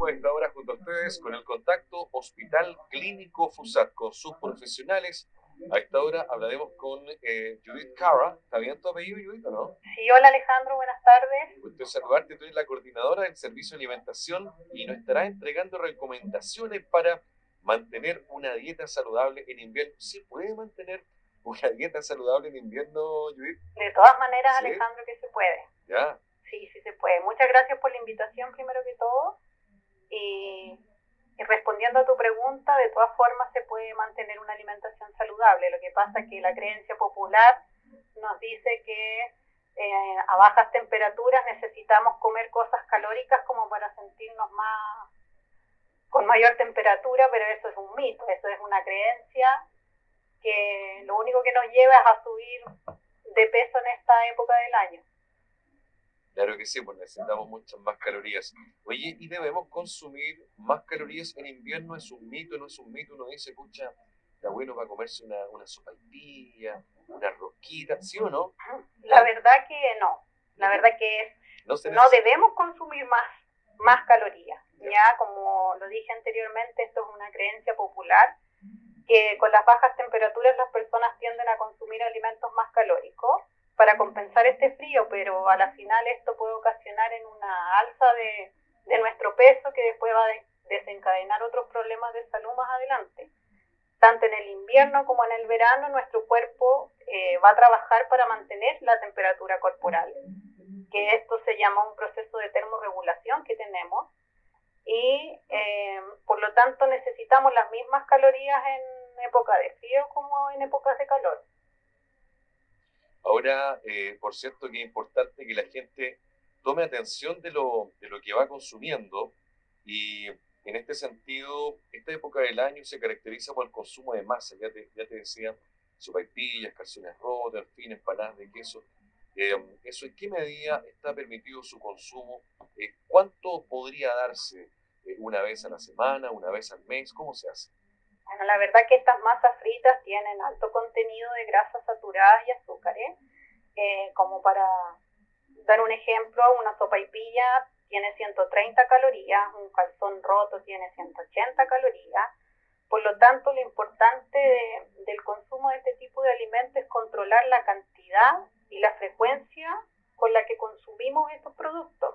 Estamos a esta hora junto a ustedes con el contacto Hospital Clínico FUSAT, con sus profesionales. A esta hora hablaremos con eh, Judith Cara. ¿Está bien tu apellido, Judith, o no? Sí, hola Alejandro, buenas tardes. Gusto saludarte. Tú eres la coordinadora del Servicio de Alimentación y nos estará entregando recomendaciones para mantener una dieta saludable en invierno. ¿Se puede mantener una dieta saludable en invierno, Judith? De todas maneras, Alejandro, que se puede. Ya. Sí, sí se puede. Muchas gracias por la invitación, primero que todo. Y, respondiendo a tu pregunta, de todas formas se puede mantener una alimentación saludable. Lo que pasa es que la creencia popular nos dice que eh, a bajas temperaturas necesitamos comer cosas calóricas como para sentirnos más con mayor temperatura, pero eso es un mito, eso es una creencia que lo único que nos lleva es a subir de peso en esta época del año. Claro que sí, pues necesitamos muchas más calorías. Oye, ¿y debemos consumir más calorías en invierno? ¿Es un mito? ¿No es un mito? Uno dice, escucha, está bueno para comerse una, una sopa pilla, una rosquita, ¿sí o no? La verdad que no. La verdad que es, no, no debemos consumir más, más calorías. Ya, como lo dije anteriormente, esto es una creencia popular que con las bajas temperaturas las personas tienden a consumir alimentos más calóricos para compensar este frío, pero a la final esto puede ocasionar en una alza de, de nuestro peso que después va a desencadenar otros problemas de salud más adelante. Tanto en el invierno como en el verano, nuestro cuerpo eh, va a trabajar para mantener la temperatura corporal, que esto se llama un proceso de termorregulación que tenemos, y eh, por lo tanto necesitamos las mismas calorías en época de frío como en épocas de calor. Ahora, eh, por cierto, que es importante que la gente tome atención de lo, de lo que va consumiendo y en este sentido, esta época del año se caracteriza por el consumo de masa, ya te, ya te decía, sopaipillas, calzones rotos, en fin, empanadas de queso. Eh, ¿Eso en qué medida está permitido su consumo? Eh, ¿Cuánto podría darse una vez a la semana, una vez al mes? ¿Cómo se hace? Bueno, la verdad que estas masas fritas tienen alto contenido de grasas saturadas y azúcares. Eh, como para dar un ejemplo, una sopa y pilla tiene 130 calorías, un calzón roto tiene 180 calorías. Por lo tanto, lo importante del consumo de este tipo de alimentos es controlar la cantidad y la frecuencia con la que consumimos estos productos.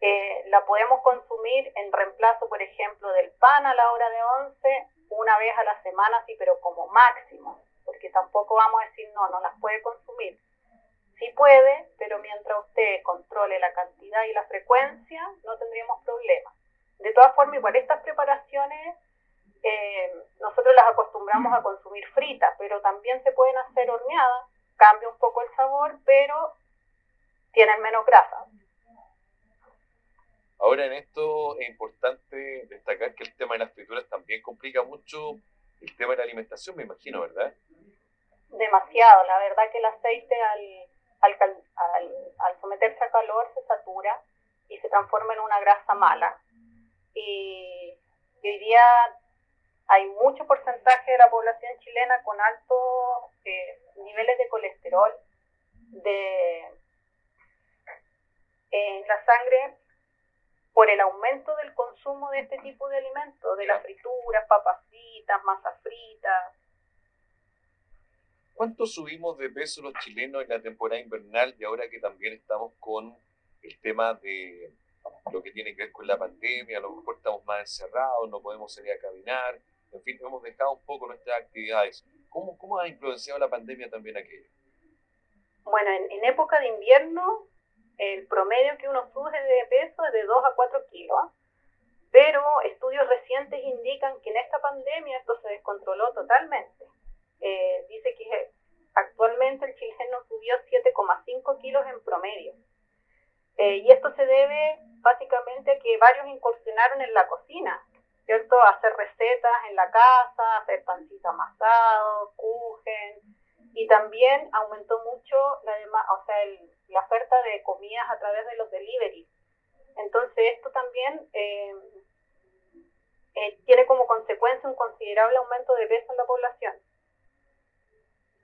Eh, la podemos consumir en reemplazo, por ejemplo, del pan a la hora de 11 una vez a la semana, sí, pero como máximo, porque tampoco vamos a decir, no, no las puede consumir. Sí puede, pero mientras usted controle la cantidad y la frecuencia, no tendríamos problemas. De todas formas, igual estas preparaciones eh, nosotros las acostumbramos a consumir fritas, pero también se pueden hacer horneadas, cambia un poco el sabor, pero tienen menos grasa. Ahora en esto es importante destacar que el tema de las frituras también complica mucho el tema de la alimentación, me imagino, ¿verdad? Demasiado, la verdad que el aceite al, al, al, someterse a calor se satura y se transforma en una grasa mala. Y, hoy día hay mucho porcentaje de la población chilena con altos eh, niveles de colesterol de, en la sangre por el aumento del consumo de este tipo de alimentos, de las frituras, papas fritas, masas fritas. ¿Cuánto subimos de peso los chilenos en la temporada invernal y ahora que también estamos con el tema de lo que tiene que ver con la pandemia, a lo mejor estamos más encerrados, no podemos salir a caminar, en fin, hemos dejado un poco nuestras actividades. ¿Cómo, cómo ha influenciado la pandemia también aquello? Bueno, en, en época de invierno el promedio que uno sube de peso es de 2 a 4 kilos, pero estudios recientes indican que en esta pandemia esto se descontroló totalmente. Eh, dice que actualmente el chileno subió 7,5 kilos en promedio. Eh, y esto se debe básicamente a que varios incursionaron en la cocina, ¿cierto? hacer recetas en la casa, hacer pancita amasado, kuchen, y también aumentó mucho la, o sea, el, la oferta de comidas a través de los delivery. Entonces esto también eh, eh, tiene como consecuencia un considerable aumento de peso en la población.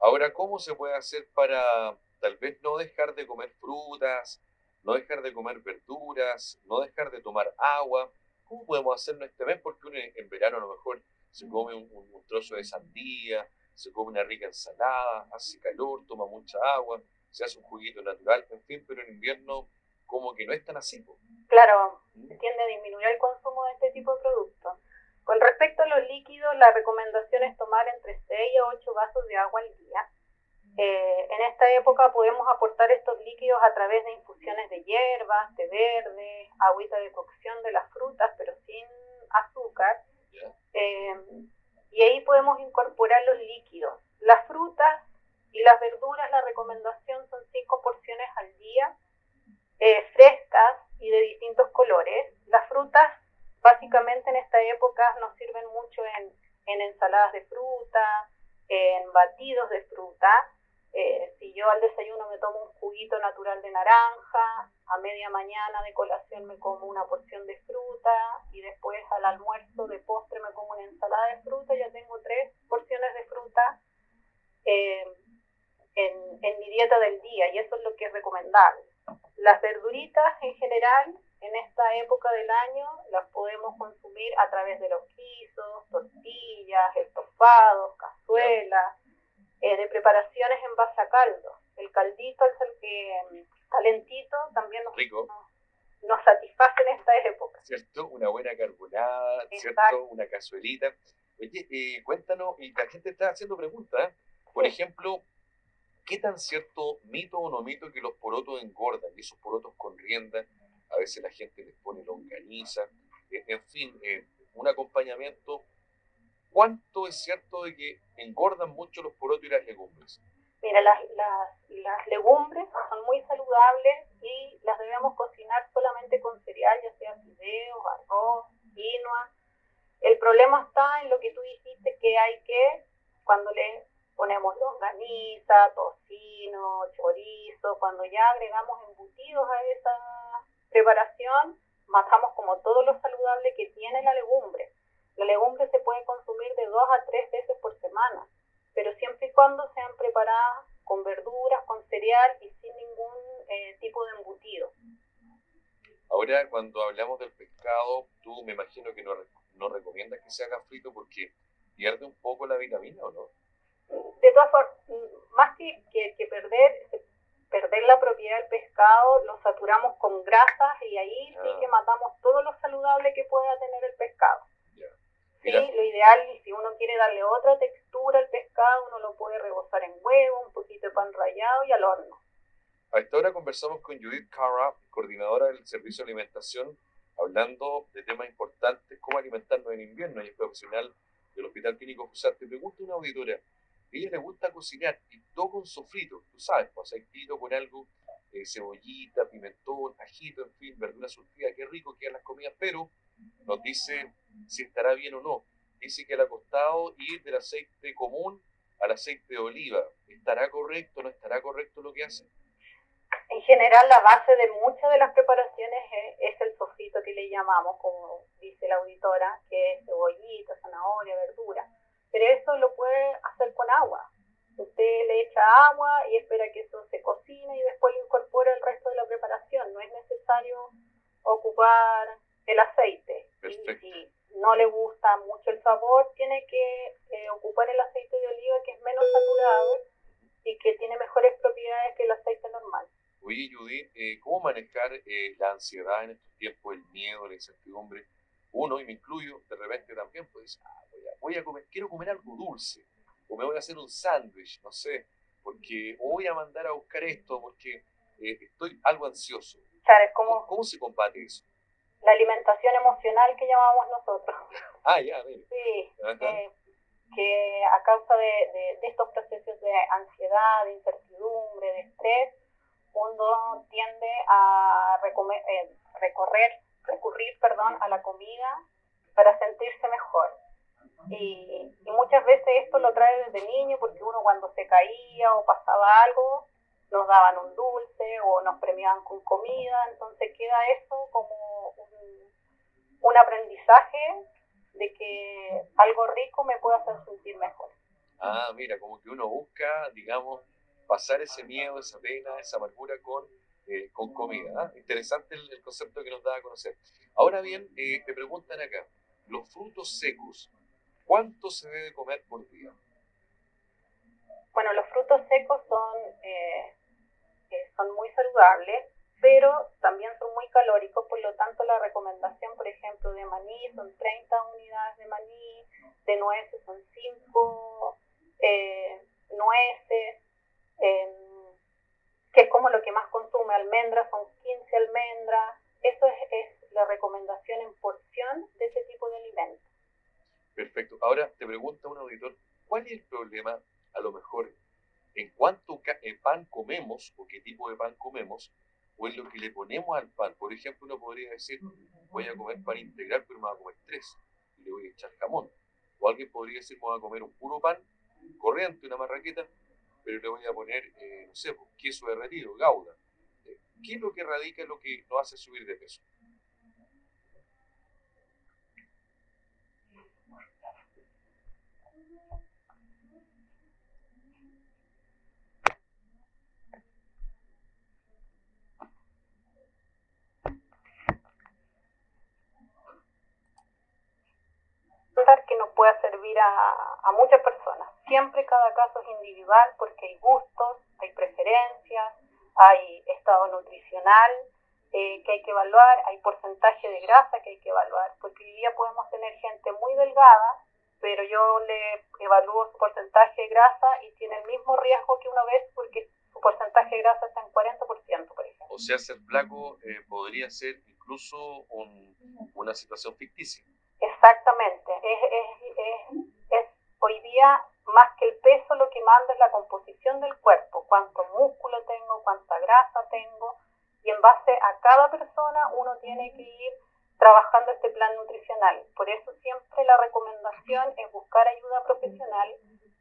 Ahora, ¿cómo se puede hacer para tal vez no dejar de comer frutas, no dejar de comer verduras, no dejar de tomar agua? ¿cómo podemos hacerlo este mes? Porque uno en verano a lo mejor se come un trozo de sandía, se come una rica ensalada, hace calor, toma mucha agua, se hace un juguito natural, en fin, pero en invierno como que no es tan así. Claro, ¿Mm? tiende a disminuir el consumo de este tipo de productos. Con respecto a los líquidos, la recomendación es tomar entre 6 a 8 vasos de agua al día. Eh, en esta época podemos aportar estos líquidos a través de infusiones de hierbas, té verde, agüita de cocción de las frutas, pero sin azúcar. Eh, y ahí podemos incorporar los líquidos. Las frutas y las verduras, la recomendación son 5 porciones al día, eh, frescas y de distintos colores. Las frutas básicamente en esta época nos sirven mucho en, en ensaladas de fruta, en batidos de fruta. Eh, si yo al desayuno me tomo un juguito natural de naranja, a media mañana de colación me como una porción de fruta y después al almuerzo de postre me como una ensalada de fruta, ya tengo tres porciones de fruta eh, en, en mi dieta del día y eso es lo que es recomendable. Las verduritas en general en esta época del año las podemos consumir a través de los guisos, tortillas, estofados, cazuelas, eh, de preparaciones en base a caldo. El caldito, el que calentito, también nos, nos, satisface en esta época. ¿Cierto? Una buena carbonada, ¿cierto? Una cazuelita. Oye, eh, cuéntanos, y la gente está haciendo preguntas, ¿eh? por ejemplo, ¿qué tan cierto mito o no mito que los porotos engordan? Y esos porotos con rienda, a veces la gente les pone longaniza, eh, en fin, un acompañamiento. ¿Cuánto es cierto de que engordan mucho los porotos y las legumbres? Mira, las, legumbres son muy saludables y las debemos cocinar solamente con cereal, ya sea fideos, arroz, quinoa. El problema está en lo que tú dijiste, que hay que, cuando le ponemos longaniza, tocino, chorizo, cuando ya agregamos embutidos a esa preparación, matamos como todo lo saludable que tiene la legumbre. La legumbre se puede consumir de dos a tres veces por semana pero siempre y cuando sean preparadas con verduras, con cereal y sin ningún eh, tipo de embutido. Ahora, cuando hablamos del pescado, tú me imagino que no, no recomiendas que se haga frito porque pierde un poco la vitamina, ¿o no? De todas formas, más que, que, perder, perder la propiedad del pescado, lo saturamos con grasas y ahí sí ah. que matamos todo lo saludable que pueda tener el pescado. Sí, lo ideal, si uno quiere darle otra textura al pescado, uno lo puede rebozar en huevo, un poquito de pan rallado y al horno. A esta hora conversamos con Judith Carra, coordinadora del Servicio de Alimentación, hablando de temas importantes, cómo alimentarnos en invierno. Y es profesional del Hospital Clínico Fusar. Te pregunto una auditora, a ella le gusta cocinar y todo con sofrito, tú sabes, pues aceitito con algo, eh, cebollita, pimentón, ajito, en fin, verdura surtida, qué rico quedan las comidas, pero nos dice si estará bien o no. Dice que le ha costado ir del aceite común al aceite de oliva. ¿Estará correcto o no estará correcto lo que hace? En general, la base de muchas de las preparaciones es, el sofrito que le llamamos, como dice la auditora, que es cebollita, zanahoria, verdura. Pero eso lo puede hacer con agua. Usted le echa agua y espera que eso se cocine y después le incorpora el resto de la preparación. No es necesario ocupar el aceite. si no le gusta mucho el sabor, tiene que eh, ocupar el aceite de oliva que es menos saturado y que tiene mejores propiedades que el aceite normal. Oye, Judith, eh, ¿cómo manejar eh, la ansiedad en estos tiempos, el miedo, la incertidumbre? Uno, y me incluyo, de repente también, pues, ah, voy, a, comer, quiero comer algo dulce, o me voy a hacer un sándwich, no sé, porque voy a mandar a buscar esto, porque estoy algo ansioso. ¿Cómo se combate eso? La alimentación emocional que llamamos nosotros. Ah, ya, Sí, eh, que a causa de, estos procesos de ansiedad, de incertidumbre, de estrés, uno tiende a eh, recorrer, recurrir perdón, a la comida para sentirse mejor. Y, y, muchas veces esto lo trae desde niño porque uno cuando se caía o pasaba algo, nos daban un dulce o nos premiaban con comida, entonces queda eso como un, un aprendizaje de que algo rico me puede hacer sentir mejor. Ah, mira, como que uno busca, digamos, pasar ese miedo, esa pena, esa amargura con eh, con comida. ¿ah? Interesante el, concepto que nos da a conocer. Ahora bien, eh, te preguntan acá, los frutos secos, ¿cuánto se debe comer por día? Bueno, los frutos secos son, eh, son muy saludables, pero también son muy calóricos, por lo tanto la recomendación, por ejemplo, de maní son 30 unidades de maní, de nueces son 5 nueces, que es como lo que más consume, almendras son 15 almendras, eso es, la recomendación en porción de ese tipo de alimentos. Perfecto. Ahora te pregunta un auditor, ¿cuál es el problema a lo mejor en cuánto eh, pan comemos o qué tipo de pan comemos o en lo que le ponemos al pan? Por ejemplo, uno podría decir, voy a comer pan integral, pero me voy a comer tres y le voy a echar jamón. O alguien podría decir, voy a comer un puro pan corriente, una marraqueta, pero le voy a poner, eh, no sé, pues, queso derretido, gauda. Eh, ¿Qué es lo que radica en lo que nos hace subir de peso? que nos pueda servir a, a muchas personas Siempre cada caso es individual porque hay gustos, hay preferencias, hay estado nutricional eh, que hay que evaluar, hay porcentaje de grasa que hay que evaluar, porque hoy día podemos tener gente muy delgada, pero yo le evalúo su porcentaje de grasa y tiene el mismo riesgo que una vez porque su porcentaje de grasa está en 40%, por ejemplo. O sea, ser flaco eh, podría ser incluso una situación ficticia. Exactamente. Es, hoy día más que el peso lo que manda es la composición del cuerpo, cuánto músculo tengo, cuánta grasa tengo, y en base a cada persona uno tiene que ir trabajando este plan nutricional. Por eso siempre la recomendación es buscar ayuda profesional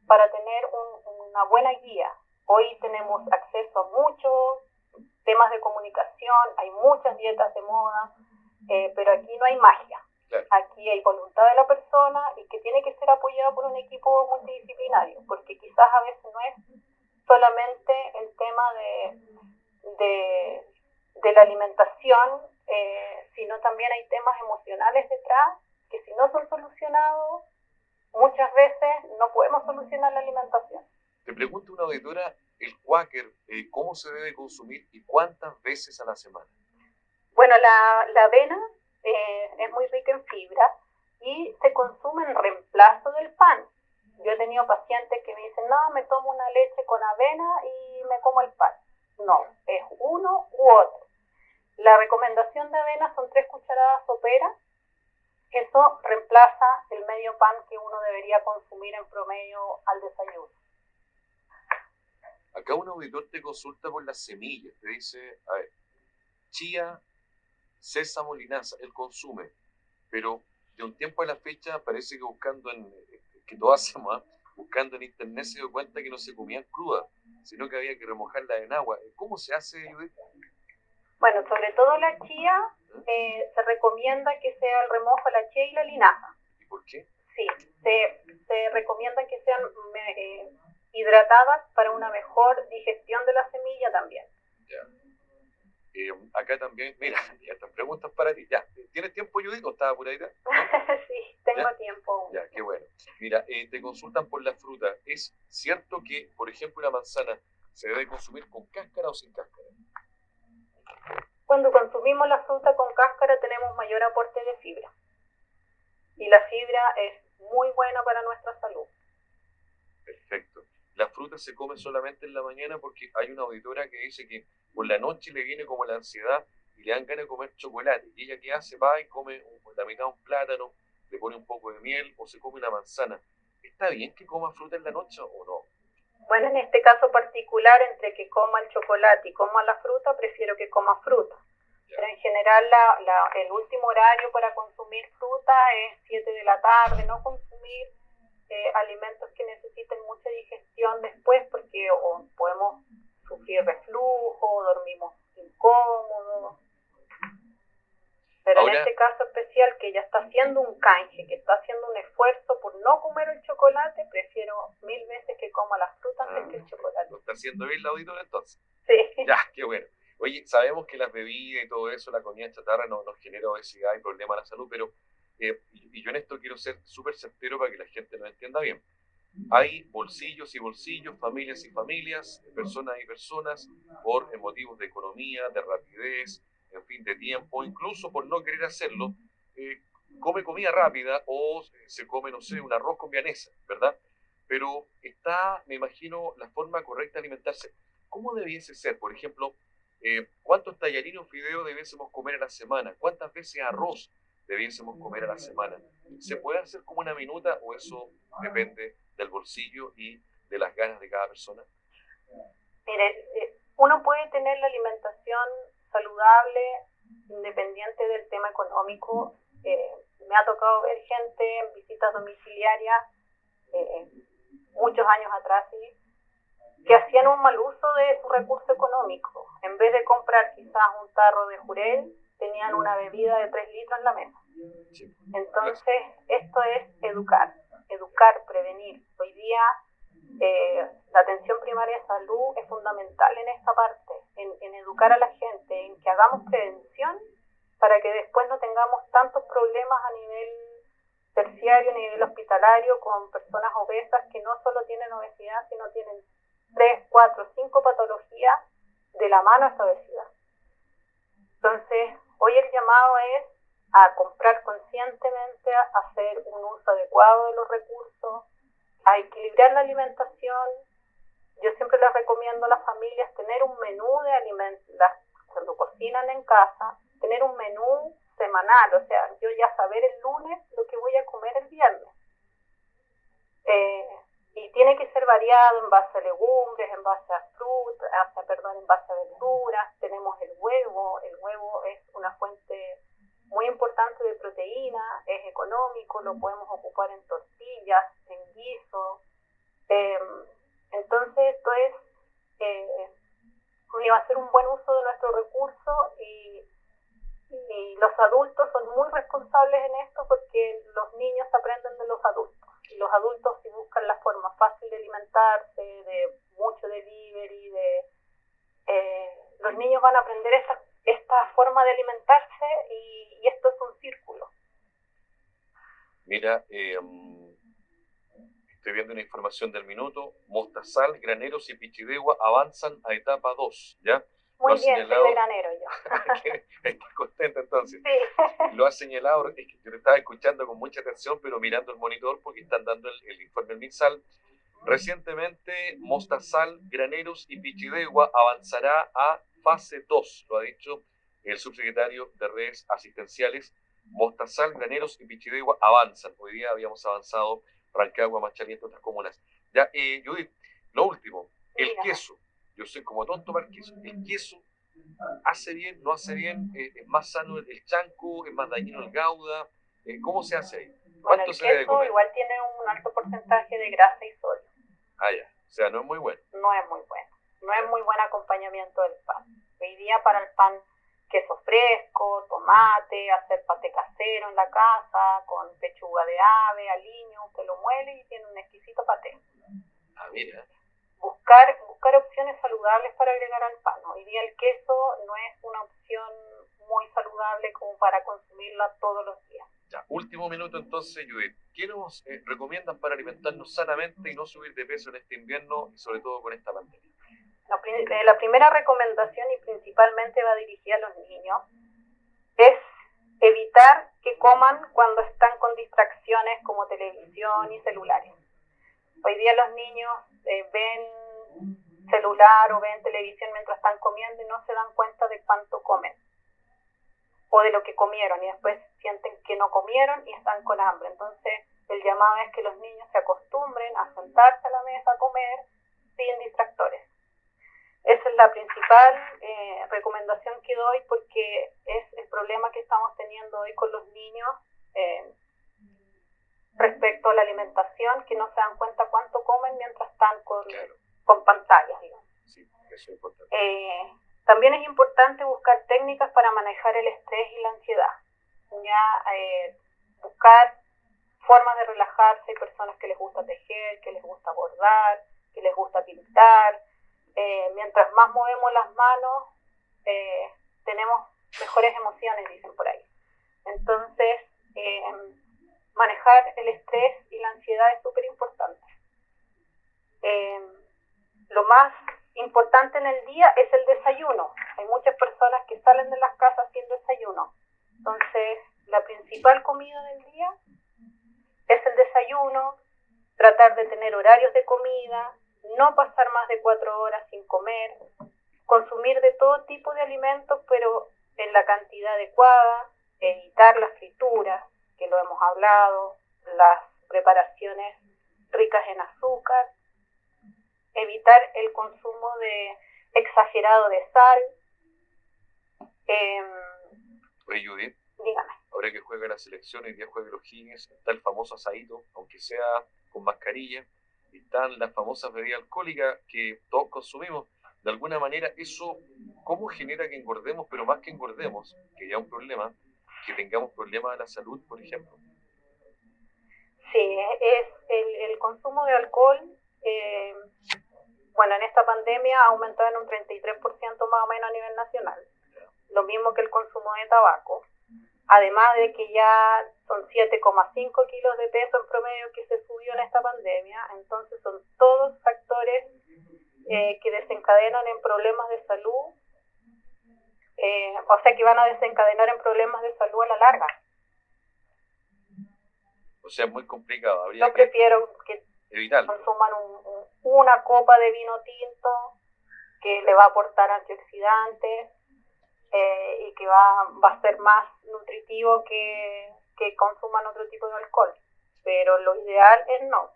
para tener una buena guía. Hoy tenemos acceso a muchos temas de comunicación, hay muchas dietas de moda, eh, pero aquí no hay magia. Aquí hay voluntad de la persona y que tiene que ser apoyado por un equipo multidisciplinario, porque quizás a veces no es solamente el tema de, de, la alimentación, eh, sino también hay temas emocionales detrás que si no son solucionados, muchas veces no podemos solucionar la alimentación. Te pregunto una auditora, el Quaker, eh, ¿cómo se debe consumir y cuántas veces a la semana? Bueno, la, la avena es muy rica en fibra y se consume en reemplazo del pan. Yo he tenido pacientes que me dicen, no, me tomo una leche con avena y me como el pan. No, es uno u otro. La recomendación de avena son tres cucharadas soperas. Eso reemplaza el medio pan que uno debería consumir en promedio al desayuno. Acá un auditor te consulta por las semillas. Te dice, a ver, chía, sésamo, linaza, él consume, pero de un tiempo a la fecha parece que buscando en, que todos hacemos, ¿ah? buscando en internet se dio cuenta que no se comían crudas, sino que había que remojarla en agua. ¿Cómo se hace, Judith? Bueno, sobre todo la chía, ¿Eh? Eh, se recomienda que sea el remojo la chía y la linaza. ¿Y por qué? Sí, se, se recomienda que sean eh, hidratadas para una mejor digestión de la semilla también. Ya. Eh, acá también, mira, ya están preguntas para ti. Ya, ¿tienes tiempo, Judith, o estás apuradita? sí, tengo tiempo. Ya, qué bueno. Mira, eh, te consultan por la fruta. ¿Es cierto que, por ejemplo, una manzana se debe consumir con cáscara o sin cáscara? Cuando consumimos la fruta con cáscara tenemos mayor aporte de fibra. Y la fibra es muy buena para nuestra salud. Perfecto. La fruta se come solamente en la mañana porque hay una auditora que dice que por la noche le viene como la ansiedad y le dan ganas de comer chocolate. Y ella, ¿qué hace? Va y come la mitad de un plátano, le pone un poco de miel o se come una manzana. ¿Está bien que coma fruta en la noche o no? Bueno, en este caso particular, entre que coma el chocolate y coma la fruta, prefiero que coma fruta. Pero en general la, el último horario para consumir fruta es 7 de la tarde, no consumir eh, alimentos que necesiten mucha digestión después porque o podemos sufrir reflujo, dormimos incómodos. Pero en este caso especial, que ya está haciendo un canje, que está haciendo un esfuerzo por no comer el chocolate, prefiero mil veces que coma las frutas antes que el ah, chocolate. ¿Lo está haciendo bien la auditora entonces? Sí. Ya, qué bueno. Oye, sabemos que las bebidas y todo eso, la comida chatarra nos, nos genera obesidad y problemas a la salud, pero, eh, y, yo en esto quiero ser súper certero para que la gente lo entienda bien. Hay bolsillos y bolsillos, familias y familias, personas y personas, por motivos de economía, de rapidez, en fin, de tiempo, incluso por no querer hacerlo, eh, come comida rápida o se come, no sé, un arroz con vianesa, ¿verdad? Pero está, me imagino, la forma correcta de alimentarse. ¿Cómo debiese ser? Por ejemplo, eh, ¿cuántos tallarines o fideos debiésemos comer a la semana? ¿Cuántas veces arroz debiésemos comer a la semana? ¿Se puede hacer como una minuta o eso depende del bolsillo y de las ganas de cada persona? Mire, eh, uno puede tener la alimentación saludable independiente del tema económico. Eh, me ha tocado ver gente en visitas domiciliarias eh, muchos años atrás que hacían un mal uso de su recurso económico. En vez de comprar quizás un tarro de jurel, tenían una bebida de 3 litros en la mesa. Entonces, esto es educar, educar, prevenir. Hoy día eh, la atención primaria de salud es fundamental en esta parte, en, en educar a la gente, en que hagamos prevención para que después no tengamos tantos problemas a nivel terciario, a nivel hospitalario, con personas obesas que no solo tienen obesidad, sino tienen tres, cuatro, cinco patologías de la mano a esta obesidad. Entonces, hoy el llamado es a comprar conscientemente, a hacer un uso adecuado de los recursos, a equilibrar la alimentación. Yo siempre les recomiendo a las familias tener un menú de alimentos, cuando cocinan en casa, tener un menú semanal, o sea, yo ya saber el lunes lo que voy a comer el viernes. Eh, y tiene que ser variado en base a legumbres, en base a frutas, perdón, en base a verduras. Tenemos el huevo, el huevo es una fuente muy importante de proteína, es económico, lo podemos ocupar en tortillas, en guiso. Em, entonces, esto es, eh, va a ser un buen uso de nuestro recurso y, y los adultos son muy responsables en esto porque los niños aprenden de los adultos. Y los adultos si buscan la forma fácil de alimentarse, de mucho delivery, de... Eh, los niños van a aprender esta, esta forma de alimentarse y, y esto es un círculo. Mira, eh, estoy viendo una información del minuto. Mostazal, graneros y pichidegua avanzan a etapa 2, ¿ya? Muy bien, señalado... soy de granero yo. Estás contenta entonces. Sí. Lo ha señalado, es que yo te estaba escuchando con mucha atención, pero mirando el monitor porque están dando el, el informe del MinSal. Recientemente, Mostazal, Graneros y Pichidegua avanzará a fase 2, lo ha dicho el subsecretario de redes asistenciales. Mostazal, Graneros y Pichidegua avanzan. Hoy día habíamos avanzado Rancagua, Machalí, entre otras comunas. Ya, eh, Judith, lo último, el queso. Yo soy como tonto para el queso. El queso hace bien, no hace bien, eh, es más sano el chanco, es más dañino el gauda. Eh, ¿Cómo se hace ahí? ¿Cuánto bueno, el se queso igual tiene un alto porcentaje de grasa y sodio. Ah, ya. O sea, no es muy bueno. No es muy bueno. No es muy buen acompañamiento del pan. Hoy día para el pan queso fresco, tomate, hacer pate casero en la casa, con pechuga de ave, aliño, usted lo muele y tiene un exquisito paté. Ah, mira buscar, buscar opciones saludables para agregar al pan. Hoy día el queso no es una opción muy saludable como para consumirla todos los días. Ya, último minuto entonces, Judith. ¿Qué nos eh, recomiendan para alimentarnos sanamente y no subir de peso en este invierno y sobre todo con esta pandemia? La, eh, la primera recomendación y principalmente va dirigida a los niños es evitar que coman cuando están con distracciones como televisión y celulares. Hoy día los niños eh, ven celular o ven televisión mientras están comiendo y no se dan cuenta de cuánto comen o de lo que comieron y después sienten que no comieron y están con hambre. Entonces el llamado es que los niños se acostumbren a sentarse a la mesa a comer sin distractores. Esa es la principal eh, recomendación que doy porque es el problema que estamos teniendo hoy con los niños. Eh, respecto a la alimentación, que no se dan cuenta cuánto comen mientras están con, con pantallas. Eh, también es importante buscar técnicas para manejar el estrés y la ansiedad. Ya eh, buscar formas de relajarse. Hay personas que les gusta tejer, que les gusta bordar, que les gusta pintar. Eh, mientras más movemos las manos, eh, tenemos mejores emociones, dicen por ahí. Entonces, eh, manejar el estrés y la ansiedad es súper importante. Lo más importante en el día es el desayuno. Hay muchas personas que salen de las casas sin desayuno. Entonces, la principal comida del día es el desayuno, tratar de tener horarios de comida, no pasar más de cuatro horas sin comer, consumir de todo tipo de alimentos, pero en la cantidad adecuada, evitar las frituras, que lo hemos hablado, las preparaciones ricas en azúcar, evitar el consumo de exagerado de sal. Eh, Oye, Judith. Dígame. Ahora que juega la selección, y día juega los Higgins, está el famoso asadito, aunque sea con mascarilla, están las famosas bebidas alcohólicas que todos consumimos. De alguna manera, eso, ¿cómo genera que engordemos? Pero más que engordemos, que ya un problema, que tengamos problemas de la salud, por ejemplo. Sí, es el, el consumo de alcohol. Eh, bueno, en esta pandemia ha aumentado en un 33% más o menos a nivel nacional. Lo mismo que el consumo de tabaco. Además de que ya son 7,5 kilos de peso en promedio que se subió en esta pandemia, entonces son todos factores eh, que desencadenan en problemas de salud, eh, o sea que van a desencadenar en problemas de salud a la larga. O sea, es muy complicado. Habría Yo prefiero que consuman una copa de vino tinto que le va a aportar antioxidantes eh, y que va, va a ser más nutritivo que, que consuman otro tipo de alcohol. Pero lo ideal es no.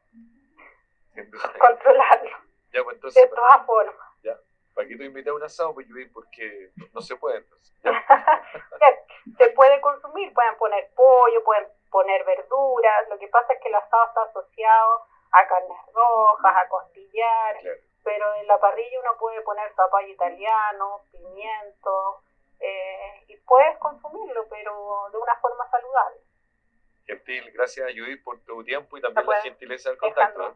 Controlarlo. Ya, pues, de todas formas. Ya. ¿Para qué te invité a un asado? Pues porque no se puede. se puede consumir, pueden poner pollo, pueden poner verduras. Lo que pasa es que el asado está asociado a carnes rojas, a costillar, pero en la parrilla uno puede poner zapallo italiano, pimiento, eh, y puedes consumirlo, pero de una forma saludable. Gentil, gracias Judith por tu tiempo y también la gentileza del contacto. ¿eh?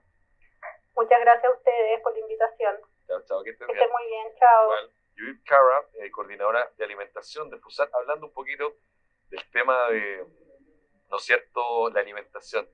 Muchas gracias a ustedes por la invitación. Chao, chao, que estén muy bien, chao. Judith Cara, eh, coordinadora de alimentación de FUSAT, hablando un poquito del tema de, ¿no es cierto?, la alimentación.